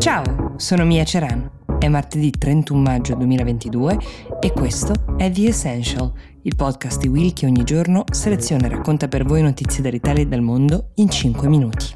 Ciao, sono Mia Ceran. È martedì 31 maggio 2022 e questo è The Essential, il podcast di Will che ogni giorno seleziona e racconta per voi notizie dall'Italia e dal mondo in 5 minuti.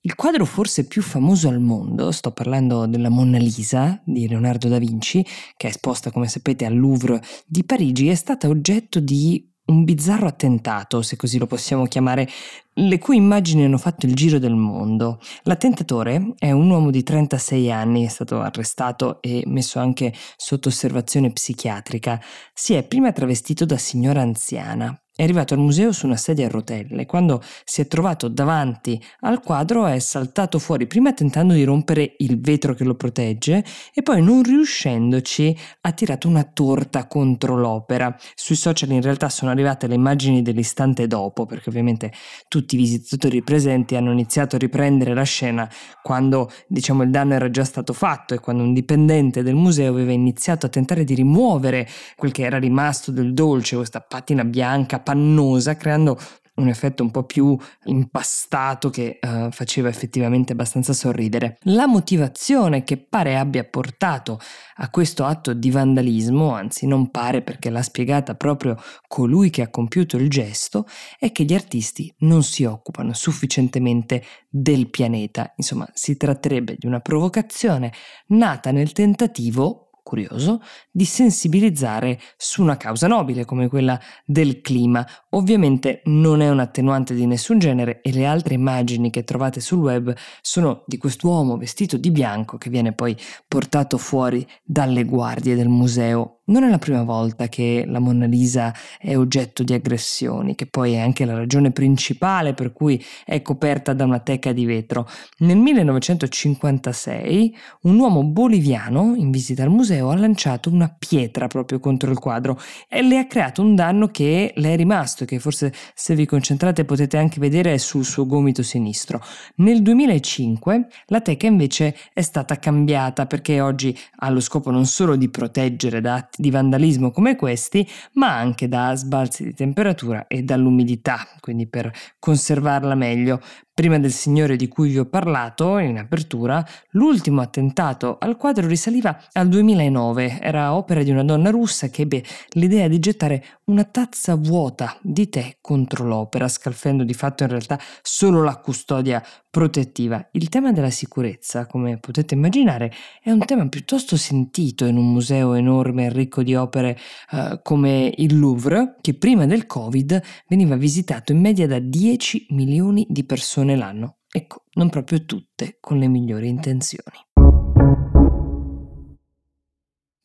Il quadro forse più famoso al mondo, sto parlando della Monna Lisa di Leonardo da Vinci, che è esposta come sapete al Louvre di Parigi, è stata oggetto di un bizzarro attentato, se così lo possiamo chiamare, le cui immagini hanno fatto il giro del mondo. L'attentatore è un uomo di 36 anni, è stato arrestato e messo anche sotto osservazione psichiatrica. Si è prima travestito da signora anziana, è arrivato al museo su una sedia a rotelle. Quando si è trovato davanti al quadro è saltato fuori, prima tentando di rompere il vetro che lo protegge e poi non riuscendoci ha tirato una torta contro l'opera. Sui social in realtà sono arrivate le immagini dell'istante dopo, perché ovviamente tutti i visitatori presenti hanno iniziato a riprendere la scena quando diciamo il danno era già stato fatto e quando un dipendente del museo aveva iniziato a tentare di rimuovere quel che era rimasto del dolce, questa patina bianca pannosa, creando un effetto un po' più impastato che uh, faceva effettivamente abbastanza sorridere. La motivazione che pare abbia portato a questo atto di vandalismo, anzi non pare perché l'ha spiegata proprio colui che ha compiuto il gesto, è che gli artisti non si occupano sufficientemente del pianeta. Insomma, si tratterebbe di una provocazione nata nel tentativo curioso, di sensibilizzare su una causa nobile come quella del clima. Ovviamente non è un attenuante di nessun genere e le altre immagini che trovate sul web sono di quest'uomo vestito di bianco che viene poi portato fuori dalle guardie del museo non è la prima volta che la Monna Lisa è oggetto di aggressioni, che poi è anche la ragione principale per cui è coperta da una teca di vetro. Nel 1956 un uomo boliviano in visita al museo ha lanciato una pietra proprio contro il quadro e le ha creato un danno che le è rimasto che forse se vi concentrate potete anche vedere sul suo gomito sinistro. Nel 2005 la teca invece è stata cambiata perché oggi ha lo scopo non solo di proteggere da atti di vandalismo come questi, ma anche da sbalzi di temperatura e dall'umidità, quindi per conservarla meglio. Prima del signore di cui vi ho parlato in apertura, l'ultimo attentato al quadro risaliva al 2009. Era opera di una donna russa che ebbe l'idea di gettare una tazza vuota di tè contro l'opera, scalfendo di fatto in realtà solo la custodia protettiva. Il tema della sicurezza, come potete immaginare, è un tema piuttosto sentito in un museo enorme e ricco di opere eh, come il Louvre, che prima del Covid veniva visitato in media da 10 milioni di persone l'anno. Ecco, non proprio tutte con le migliori intenzioni.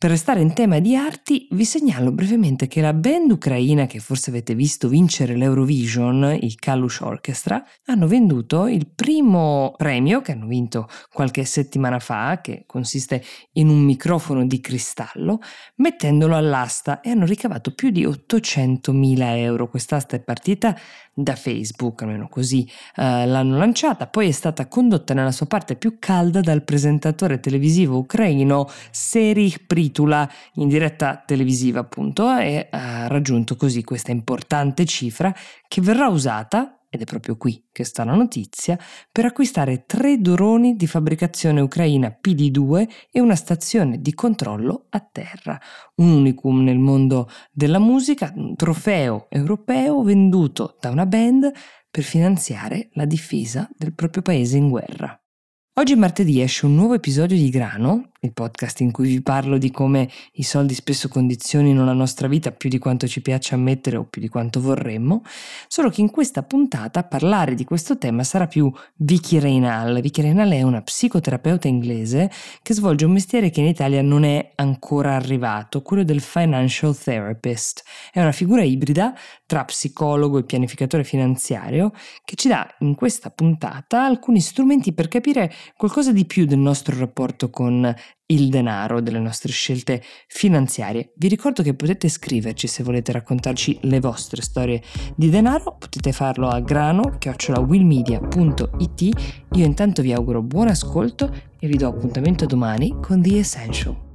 Per restare in tema di arti, vi segnalo brevemente che la band ucraina che forse avete visto vincere l'Eurovision, i Kalush Orchestra, hanno venduto il primo premio che hanno vinto qualche settimana fa, che consiste in un microfono di cristallo, mettendolo all'asta e hanno ricavato più di 800.000 euro. Quest'asta è partita da Facebook, almeno così eh, l'hanno lanciata, poi è stata condotta nella sua parte più calda dal presentatore televisivo ucraino Serih Pritula in diretta televisiva appunto e ha raggiunto così questa importante cifra che verrà usata ed è proprio qui che sta la notizia, per acquistare tre droni di fabbricazione ucraina PD2 e una stazione di controllo a terra. Un unicum nel mondo della musica, un trofeo europeo venduto da una band per finanziare la difesa del proprio paese in guerra. Oggi martedì esce un nuovo episodio di Grano, il podcast in cui vi parlo di come i soldi spesso condizionino la nostra vita più di quanto ci piace ammettere o più di quanto vorremmo, solo che in questa puntata parlare di questo tema sarà più Vicky Reynal. Vicky Reynal è una psicoterapeuta inglese che svolge un mestiere che in Italia non è ancora arrivato, quello del financial therapist. È una figura ibrida tra psicologo e pianificatore finanziario che ci dà in questa puntata alcuni strumenti per capire qualcosa di più del nostro rapporto con il denaro, delle nostre scelte finanziarie. Vi ricordo che potete scriverci se volete raccontarci le vostre storie di denaro, potete farlo a grano willmedia.it. Io intanto vi auguro buon ascolto e vi do appuntamento domani con The Essential.